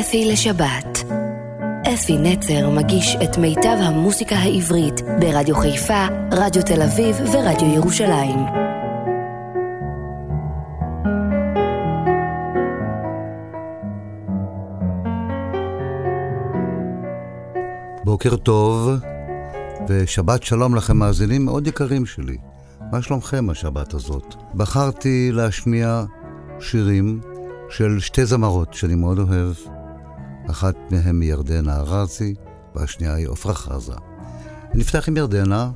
אפי לשבת. אפי נצר מגיש את מיטב המוסיקה העברית ברדיו חיפה, רדיו תל אביב ורדיו ירושלים. בוקר טוב, ושבת שלום לכם מאזינים מאוד יקרים שלי. מה שלומכם השבת הזאת? בחרתי להשמיע שירים של שתי זמרות שאני מאוד אוהב. אחת מהן היא ירדנה ארזי, והשנייה היא עפרה חזה. נפתח עם ירדנה,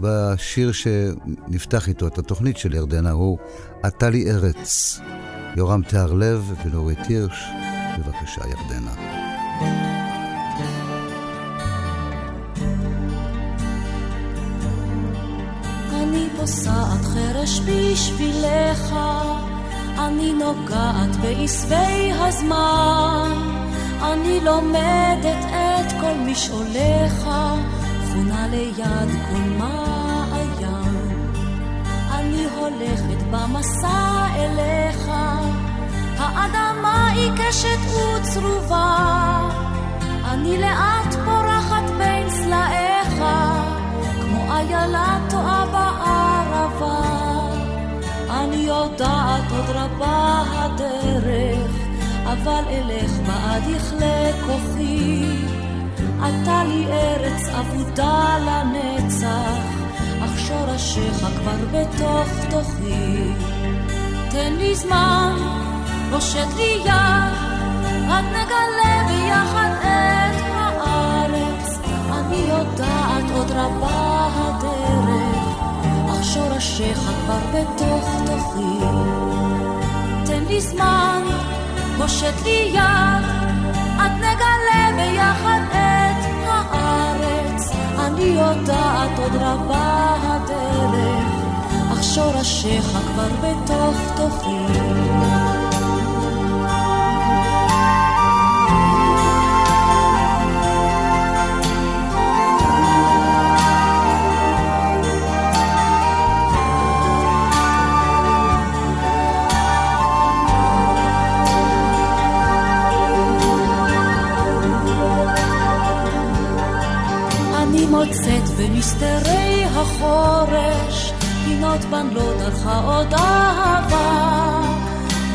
והשיר שנפתח איתו את התוכנית של ירדנה הוא "עתה לי ארץ". יורם תיארלב ונורית הירש, בבקשה ירדנה. אני פוסעת חרש בשבילך אני נוגעת בעשבי הזמן, אני לומדת את כל משעוליך, חונה ליד כל מעיין. אני הולכת במסע אליך, האדמה עיקשת וצרובה, אני לאט פורחת בין סלעיך, כמו איילה טועה בערבה. אני יודעת עוד רבה הדרך, אבל אלך בעד יכלה כוחי. אתה לי ארץ אבודה לנצח, אך שורשיך כבר בתוך תוכי. תן לי זמן, פושט לי יד, עד נגלה ביחד את הארץ. אני יודעת עוד רבה הדרך. שורשיך כבר בתוך תוכי. תן לי זמן, פושט לי יד, עד נגלה ביחד את הארץ. אני יודעת עוד רבה הדרך, אך שורשיך כבר בתוך תוכי. במסתרי החורש, פינות לא דרכה עוד אהבה,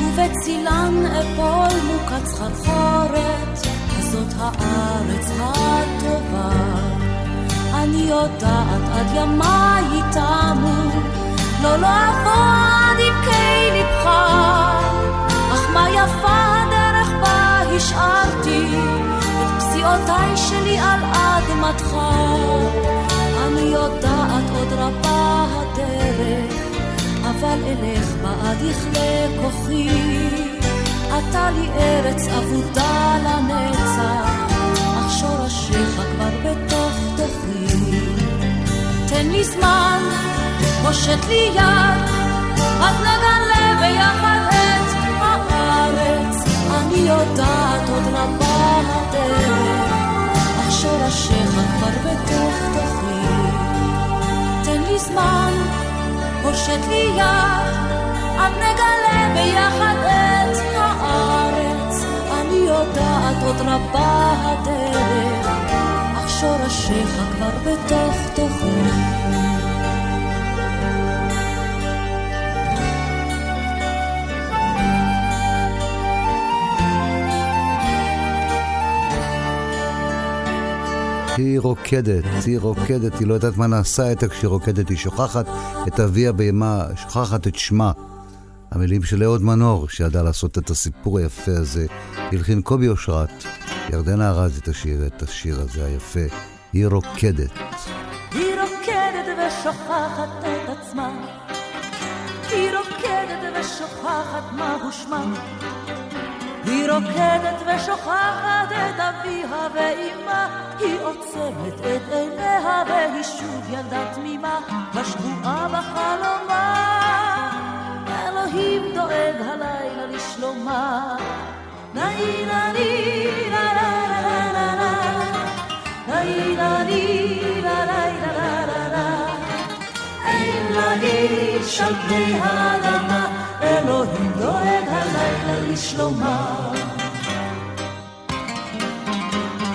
ובצילן אפול מוקת סחרחורת, זאת הארץ הטובה. אני יודעת עד ימיי תמו, לא לא אבוא עד עמקי לבך, אך מה יפה הדרך בה השארתי, את פסיעותיי שלי על אדמתך. אני יודעת עוד רבה הדרך, אבל אלך בעד יכלה כוחי. אתה לי ארץ אבודה לנצח, אך שורשיך כבר בתוך תוכי. תן לי זמן, פושט לי יד, עד נגלה ביחד את הארץ. אני יודעת עוד רבה הדרך, שורשיך כבר בתוך תוכי. תן לי זמן, פושט לי יד, עד נגלה ביחד את הארץ. אני יודעת עוד רבה הדרך, אך שורשיך כבר בתוך תוכי. היא רוקדת, היא רוקדת, היא לא יודעת מה נעשה איתה כשהיא רוקדת, היא שוכחת את אביה בימה, שוכחת את שמה. המילים של אהוד מנור, שידע לעשות את הסיפור היפה הזה, הלחין קובי אושרת, ירדנה ארזי תשאיר את השיר הזה היפה, היא רוקדת. היא רוקדת ושוכחת את עצמה, היא רוקדת ושוכחת מהו שמה. היא רוקדת ושוכחת את אביה ואימה, היא עוצמת את עיניה והיא שוב ילדה תמימה, השבועה בחלומה. אלוהים דואג הלילה לשלומה. נאי נאי לה לה לה לה לה נאי נאי לה לה לה לה לה אין לה איש על פני האדמה אלוהים דואג הלילה לשלומה.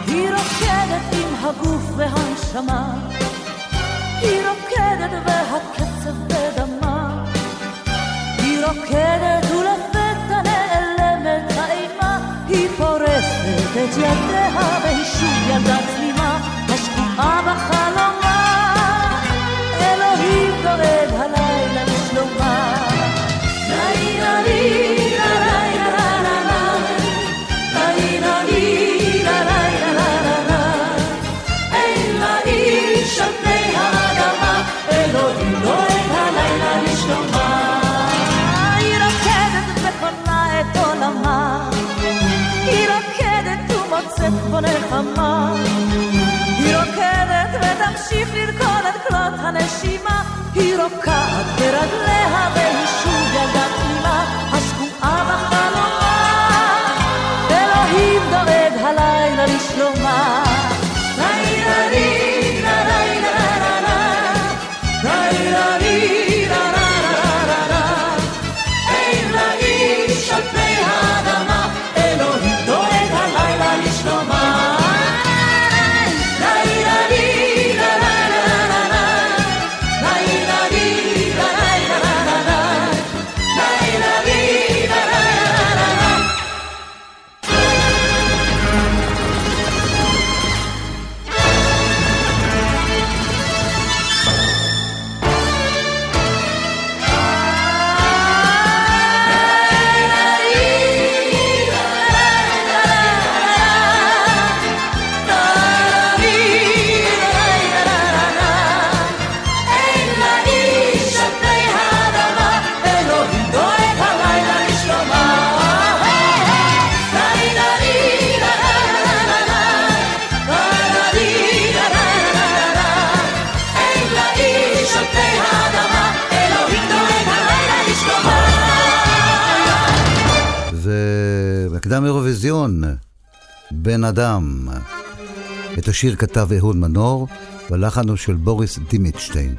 היא רוקדת עם הגוף והנשמה, היא רוקדת והקצב בדמה, היא רוקדת ולפתע נעלמת האימה, היא פורסת את ידיה והיא שוב ילדה תמימה, השקיעה בחיים כמו נחמה. היא רוקדת ותמשיך לרקוד את כלות הנשימה, היא רוקעת ברגליה אדם. את השיר כתב אהוד מנור, והלחן הוא של בוריס דימיטשטיין.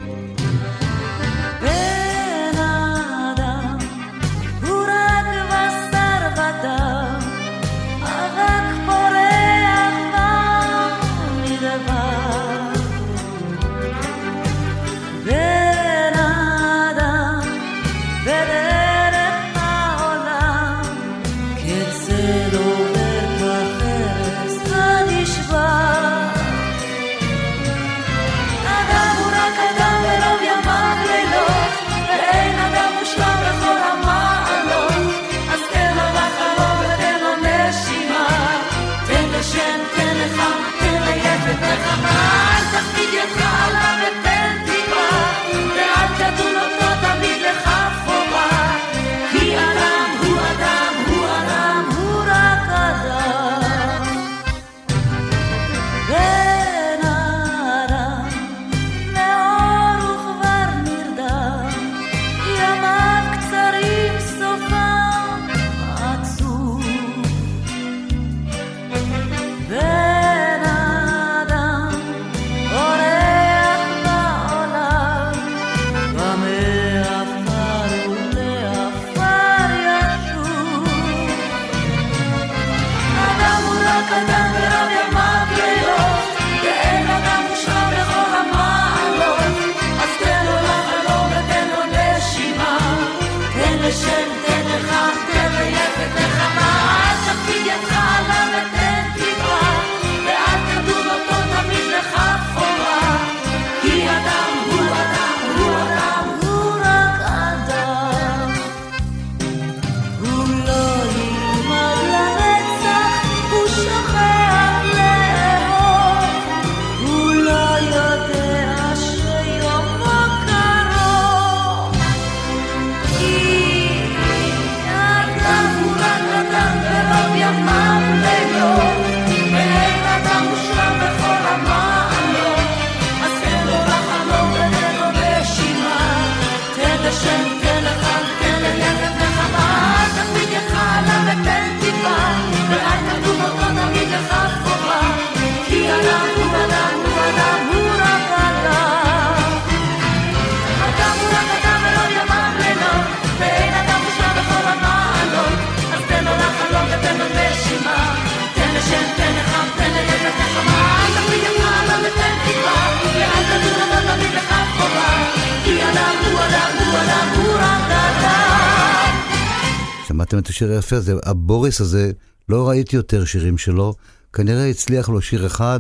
שמעתם את השיר היפה הזה, הבוריס הזה, לא ראיתי יותר שירים שלו, כנראה הצליח לו שיר אחד,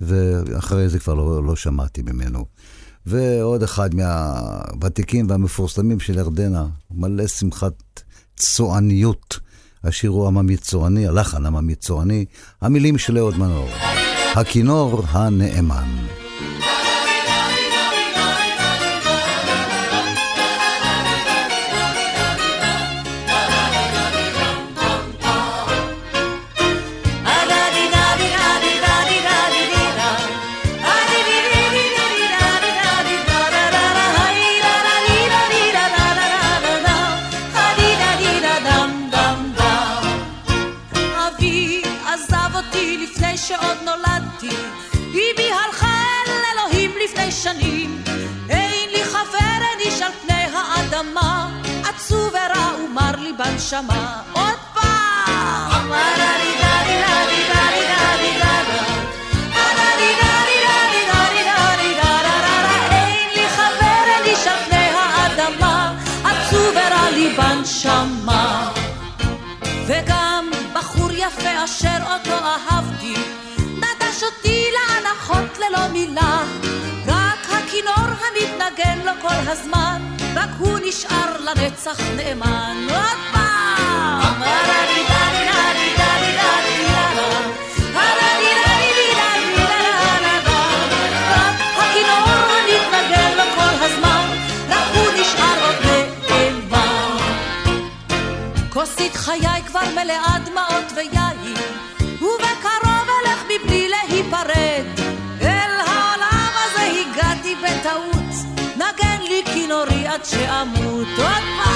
ואחרי זה כבר לא, לא שמעתי ממנו. ועוד אחד מהוותיקים והמפורסמים של ירדנה, מלא שמחת צועניות. השיר הוא עממי צועני, הלחן עממי צועני, המילים של אהוד מנור. הכינור הנאמן. ורע לי בנשמה וגם בחור יפה אשר אותו אהבתי נטש אותי לאנחות ללא מילה. רק הכינור המתנגן לו כל הזמן רק הוא נשאר לנצח נאמן. עוד פעם כוסית חיי כבר מלאה דמעות ויין ובקרוב אלך מבלי להיפרד. אל העולם הזה הגעתי בטעות נגן לי כינורי עד שאמות. עוד פעם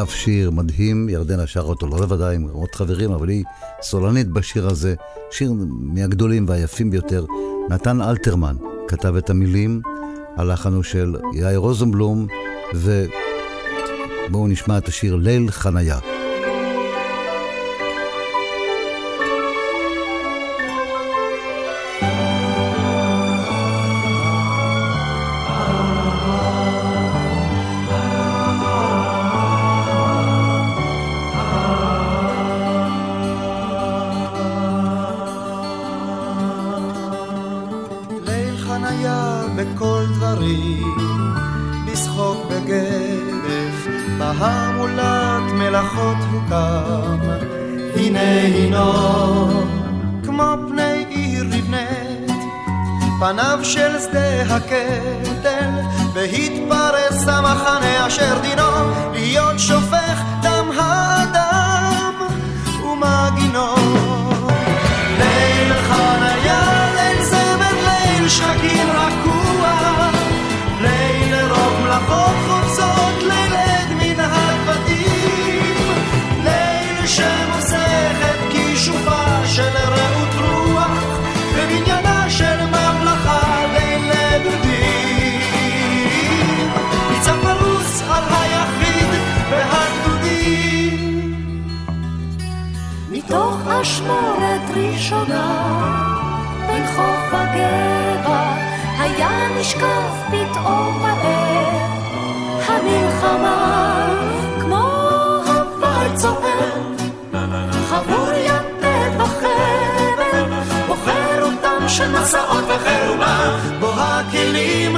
עכשיו שיר מדהים, ירדנה שר אותו לא לבדה עם עוד חברים, אבל היא סולנית בשיר הזה, שיר מהגדולים והיפים ביותר. נתן אלתרמן כתב את המילים, הלחן הוא של יאיר רוזנבלום, ובואו נשמע את השיר ליל חניה. הוקם. הנה הינו, כמו פני עיר נבנית, פניו של שדה הקטל, והתפרס המחנה אשר דינו להיות שופך דם האדם אשמורת ראשונה, בין חוף הגבע, היה נשקף פתאום מהר. המלחמה, כמו הבל צוער, חבור יתד וחבל, בוחר אותם של מסעות וחירומה, בו הכלים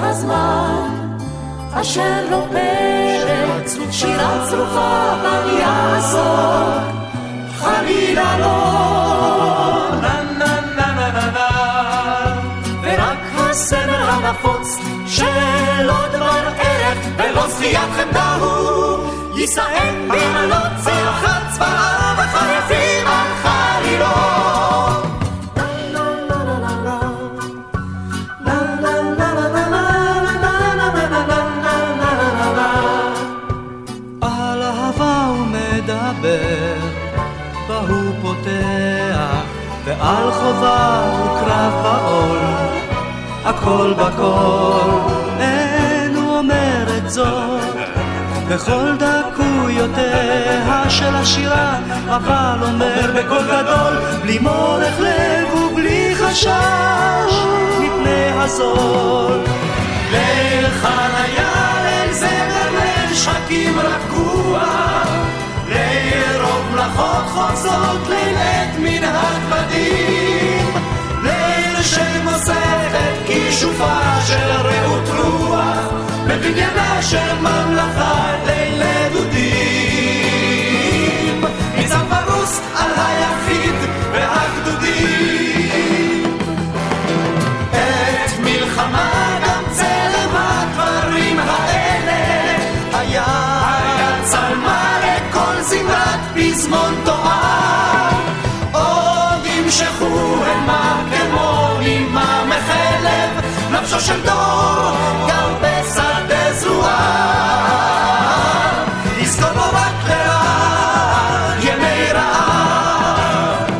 הזמן, אשר לא פרק, שירה צרופה בל יעסוק, חלילה לא. ורק הסמל הנפוץ של עוד דבר ערך ולא זכיית חמדה הוא יישאם בעלות צלחת צבאה וחריפים על חלילות ועל חובה וקרב בעול, הכל בכל, אין הוא אומר את זאת. בכל דקויותיה של השירה, אבל אומר בקול גדול, בלי מורך לב ובלי חשש, מפני הזול. ליל חניה, ליל זמר, ליל שחקים רגוע, רוב מלאכות חוזות, ליל עת מנהג בדים, ליל שמוספת כישופה של רעות רוח, בבניינה של ממלכה ליל דודים. נפשו של דור גם בשדה זרועה. יזכור לו רק לרעה ימי רעב.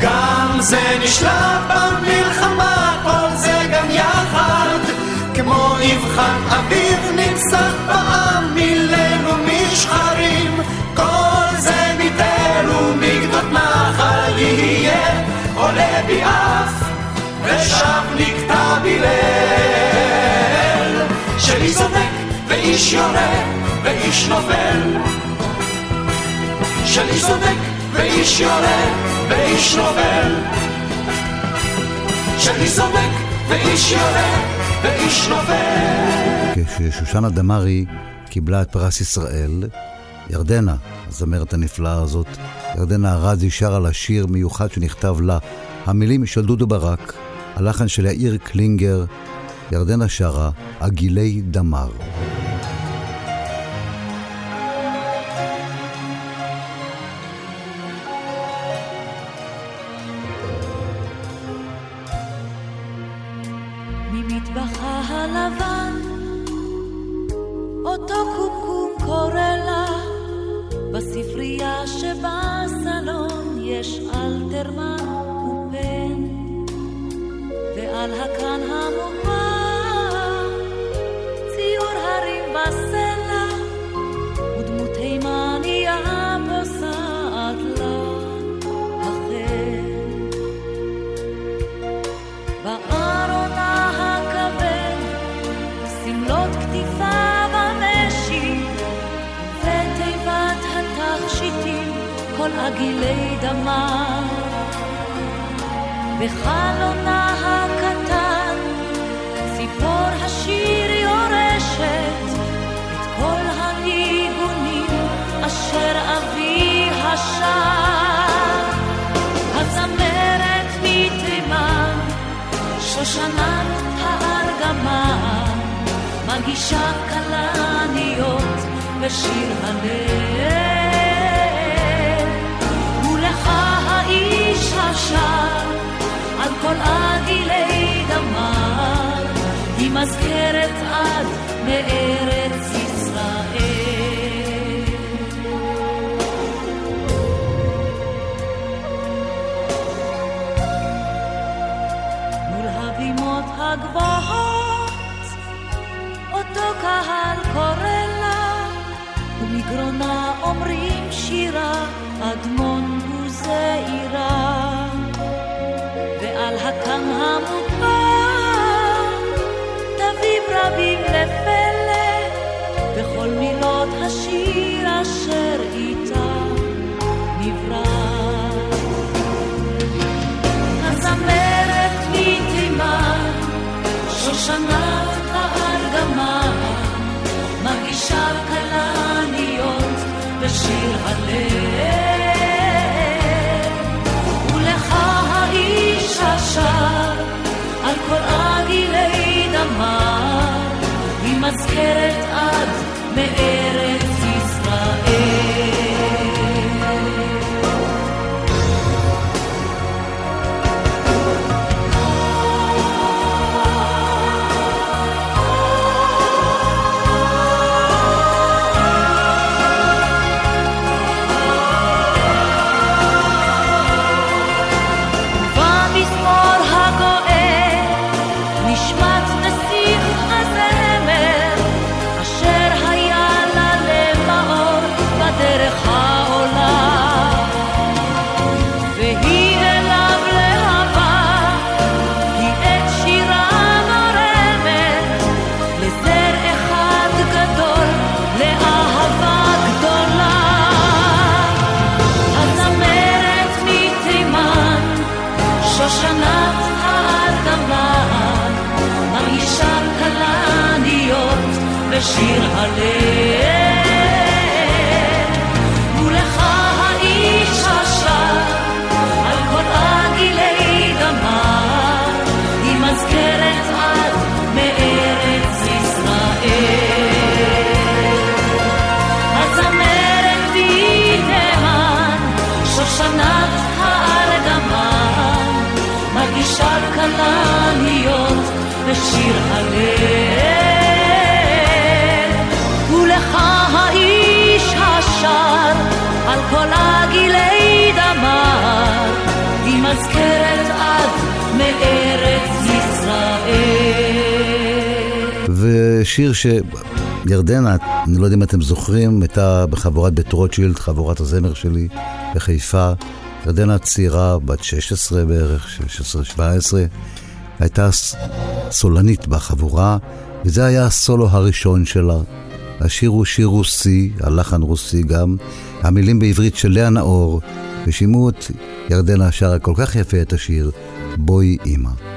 גם זה נשלט במלחמה, כל זה גם יחד, כמו נבחן אביב נפסח בעם מליל ומשחרים, כל זה מתל ומגדות נחל יהיה, עולה בי ושם נקטע בי ליל, שאיש צודק ואיש יורה ואיש נופל. של איש צודק ואיש יורה ואיש נופל של איש צודק ואיש יורה ואיש נופל כששושנה דמארי קיבלה את פרס ישראל, ירדנה, הזמרת הנפלאה הזאת, ירדנה ארזי שרה לה שיר מיוחד שנכתב לה. המילים של דודו ברק, הלחן של יאיר קלינגר, ירדנה שרה, עגילי דמר. מגישה כלניות ושיר הלב. ולך האיש השר על כל עגילי דמר, היא מזכרת עד מארץ שירה, אדמון וזעירה. ועל הקם המוגבר, תווים רבים לפלא, בכל מילות השיר אשר איתה נברא. הזמרת מתימן, שושנת הארגמה, מרגישה כלניות בשיר הלב. ולך האיש השר על כל עגילי דמה, היא מזכרת עד מארץ בשיר ושיר ש... ירדנה, אני לא יודע אם אתם זוכרים, הייתה בחבורת בית רוטשילד, חבורת הזמר שלי בחיפה. ירדנה צעירה, בת 16 בערך, 16-17, הייתה סולנית בחבורה, וזה היה הסולו הראשון שלה. השיר הוא שיר רוסי, הלחן רוסי גם, המילים בעברית של לאה נאור, ושימעו את ירדנה שרה כל כך יפה את השיר, בואי אימא.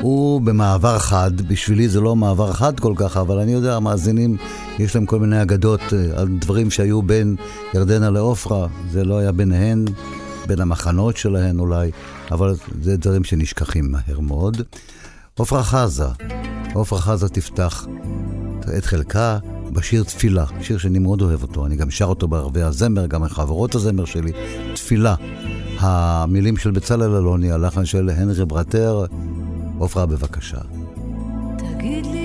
הוא במעבר חד, בשבילי זה לא מעבר חד כל כך, אבל אני יודע, המאזינים, יש להם כל מיני אגדות אה, על דברים שהיו בין ירדנה לעופרה, זה לא היה ביניהן, בין המחנות שלהן אולי, אבל זה דברים שנשכחים מהר מאוד. עופרה חזה, עופרה חזה תפתח את חלקה בשיר תפילה, שיר שאני מאוד אוהב אותו, אני גם שר אותו בערבי הזמר, גם מחברות הזמר שלי, תפילה. המילים של בצלאל אלוני, הלחן של הנרי ברטר, עופרה בבקשה. תגיד לי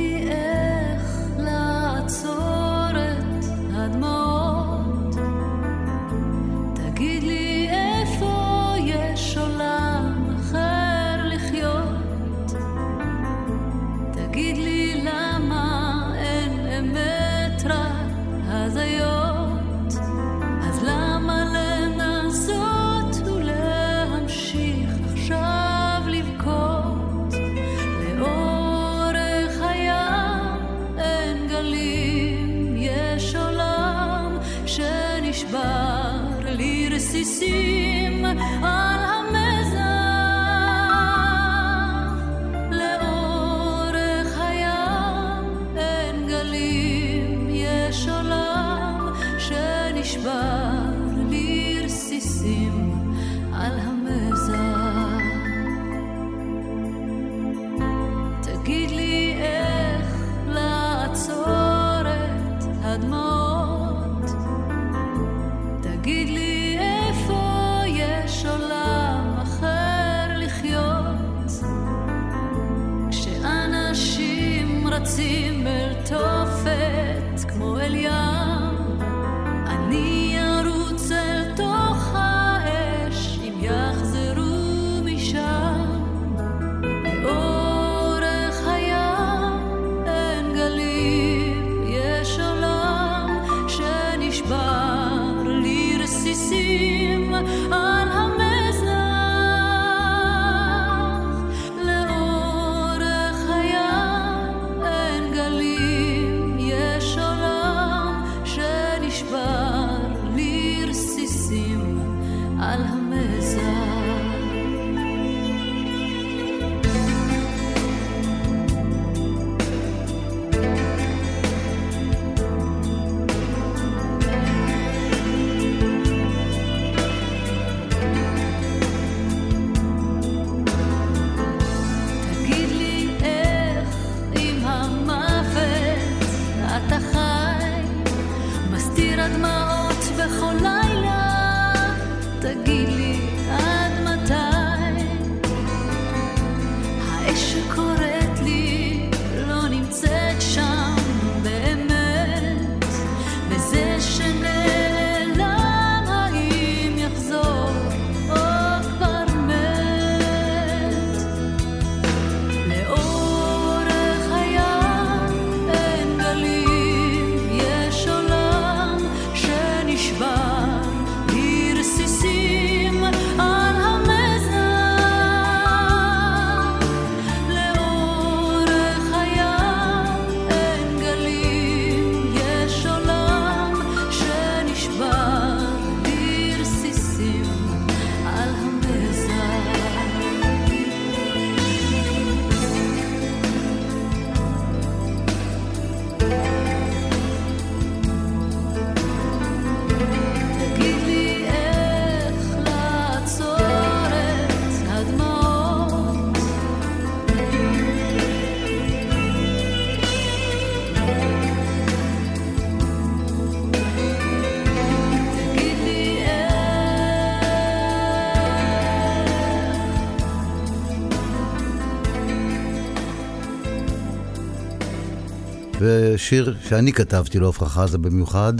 ושיר שאני כתבתי לעפרה חזה במיוחד,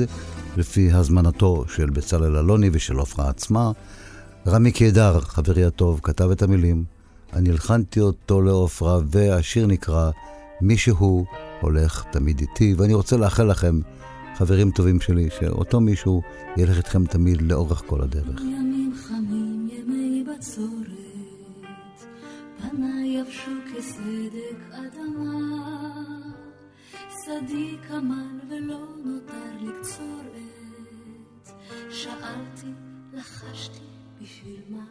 לפי הזמנתו של בצלאל אלוני ושל עופרה עצמה. רמי קידר, חברי הטוב, כתב את המילים. אני הלחנתי אותו לעופרה, והשיר נקרא "מישהו הולך תמיד איתי", ואני רוצה לאחל לכם, חברים טובים שלי, שאותו מישהו ילך איתכם תמיד לאורך כל הדרך. שדי כמל ולא נותר לקצור עת, שאלתי, לחשתי, בשביל מה?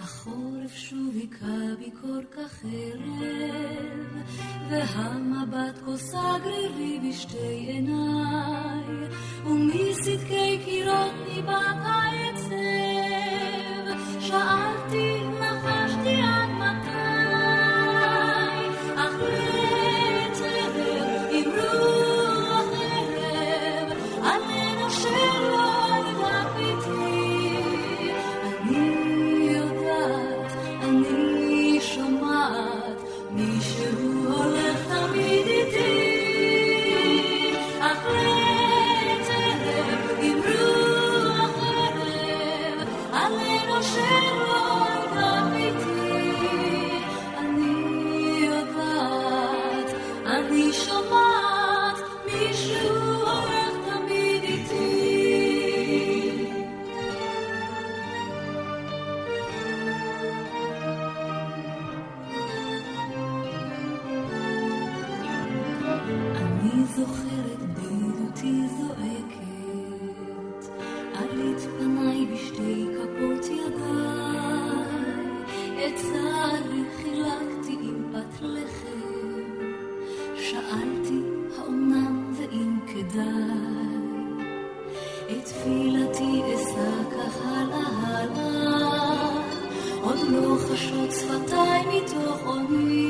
החורף שוב היכה בי כל כך ערב, והמבט כוסה גרירי בשתי עיניי, ומסדקי קירות ניבט העצב. שאלתי, פשוט שפתיי מתוך עוני.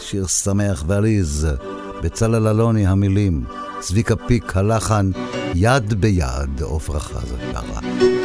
שיר שמח ועליז, בצלאל אלוני המילים, צביקה פיק הלחן, יד ביד, עפרה חזה שרה.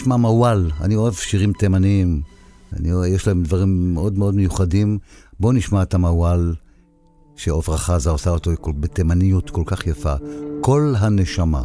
נשמע מוואל, אני אוהב שירים תימניים, אני, אוהב, יש להם דברים מאוד מאוד מיוחדים. בואו נשמע את המוואל שעופרה חזה עושה אותו בתימניות כל כך יפה. כל הנשמה.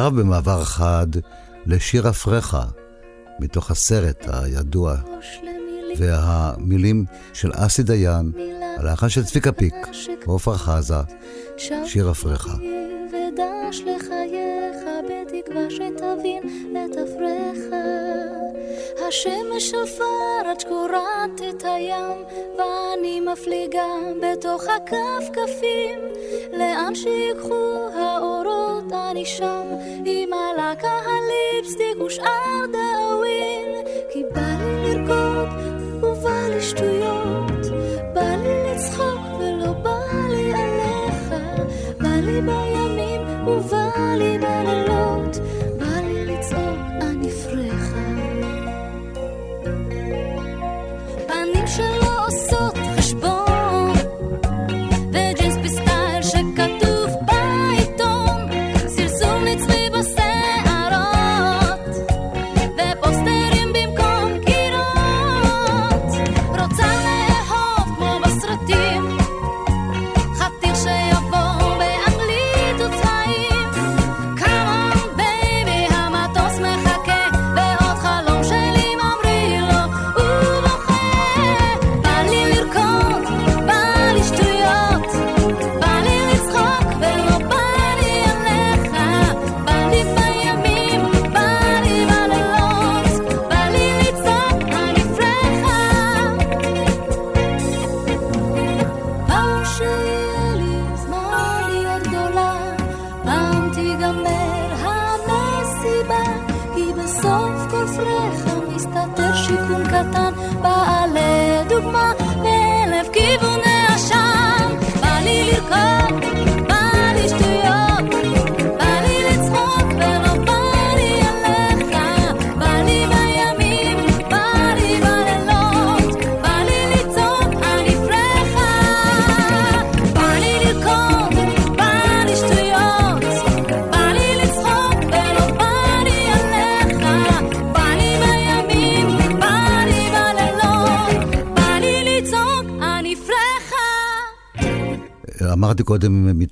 ועכשיו במעבר חד לשיר אפרחה, מתוך הסרט הידוע, והמילים של אסי דיין, הלחן של צביקה פיק, עופרה חזה, שיר אפרך. השמש עפר עד שקורעת את הים, ואני מפליגה בתוך הכפכפים, לאן שיקחו האורות אני שם, עם הלקה הליפסטיק ושאר דאווין, כי בא לי לרקוד ובא לי שטויות,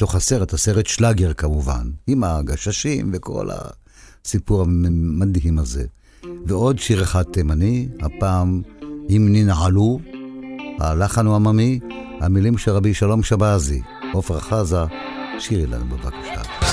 מתוך הסרט, הסרט שלאגר כמובן, עם הגששים וכל הסיפור המדהים הזה. ועוד שיר אחד תימני, הפעם אם ננעלו, הלחן הוא עממי, המילים של רבי שלום שבזי, עופרה חזה, שירי לנו בבקשה.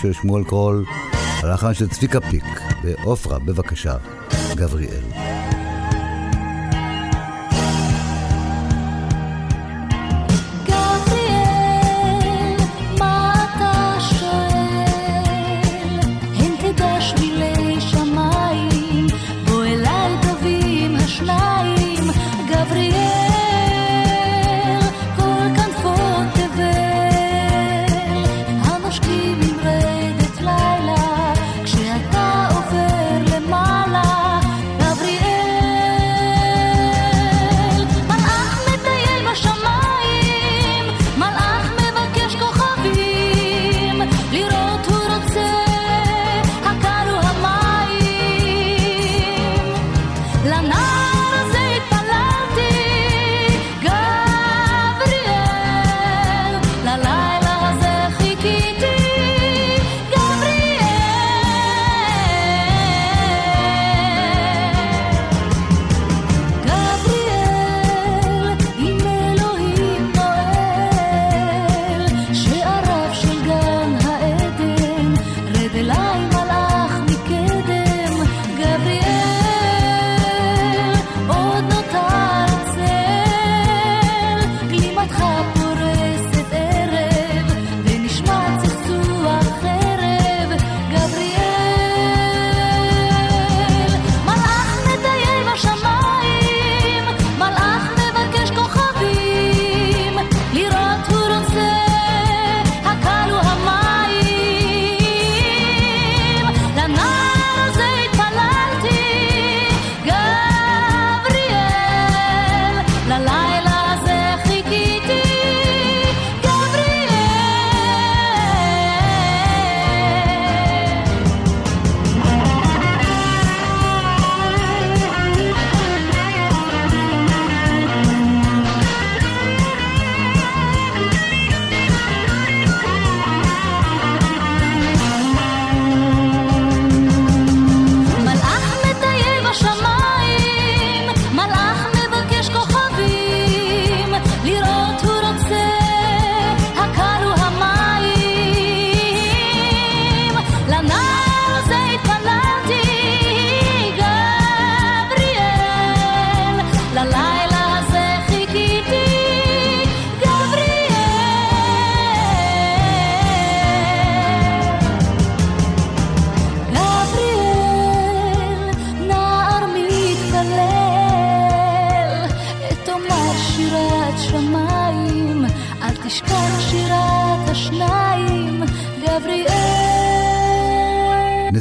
של שמואל קרול, הלחן של צביקה פיק, ועופרה, בבקשה, גבריאל.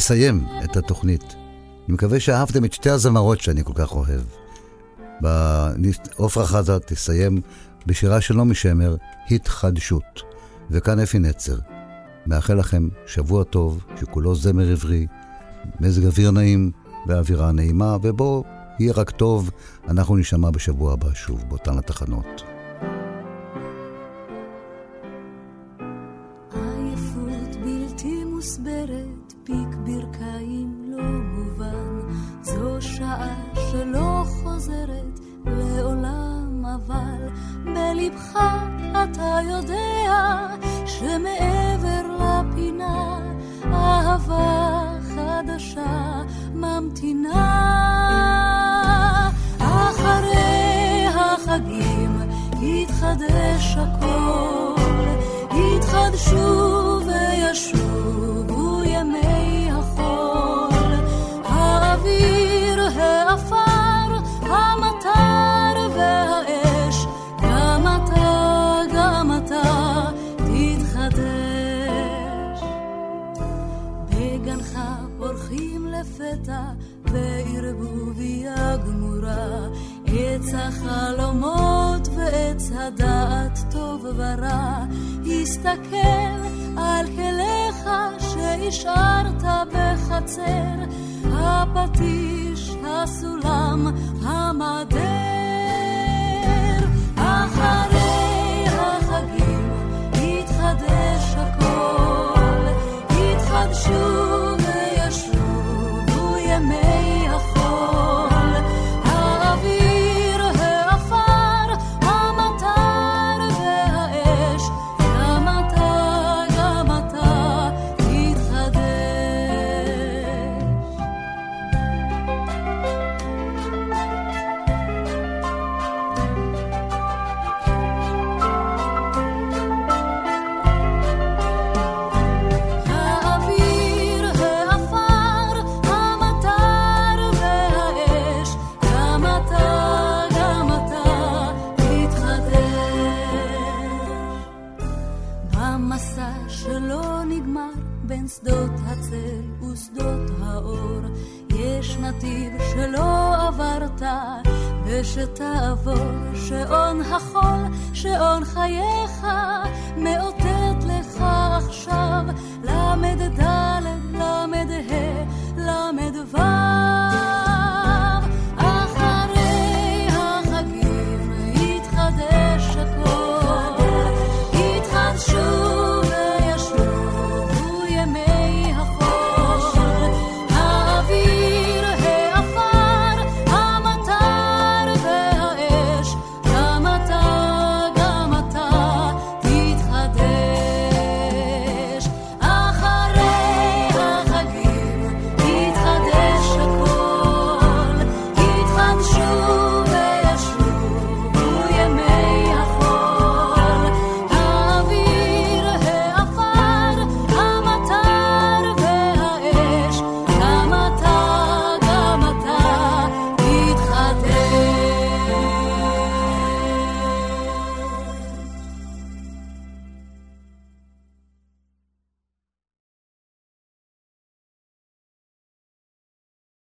נסיים את התוכנית. אני מקווה שאהבתם את שתי הזמרות שאני כל כך אוהב. עופרה חזה תסיים בשירה של נעמי שמר, התחדשות. וכאן אפי נצר. מאחל לכם שבוע טוב, שכולו זמר עברי, מזג אוויר נעים ואווירה נעימה, ובואו, יהיה רק טוב, אנחנו נשמע בשבוע הבא שוב באותן התחנות. בלבך אתה יודע שמעבר לפינה אהבה חדשה ממתינה. אחרי החגים יתחדש הכל יתחדשו וישובו לפתע וערבוביה גמורה, עץ החלומות ועץ הדעת טוב ורע, הסתכל על כליך שהשארת בחצר, הפטיש, הסולם, המדר. אחרי החגים יתחדש הכל, יתחדשו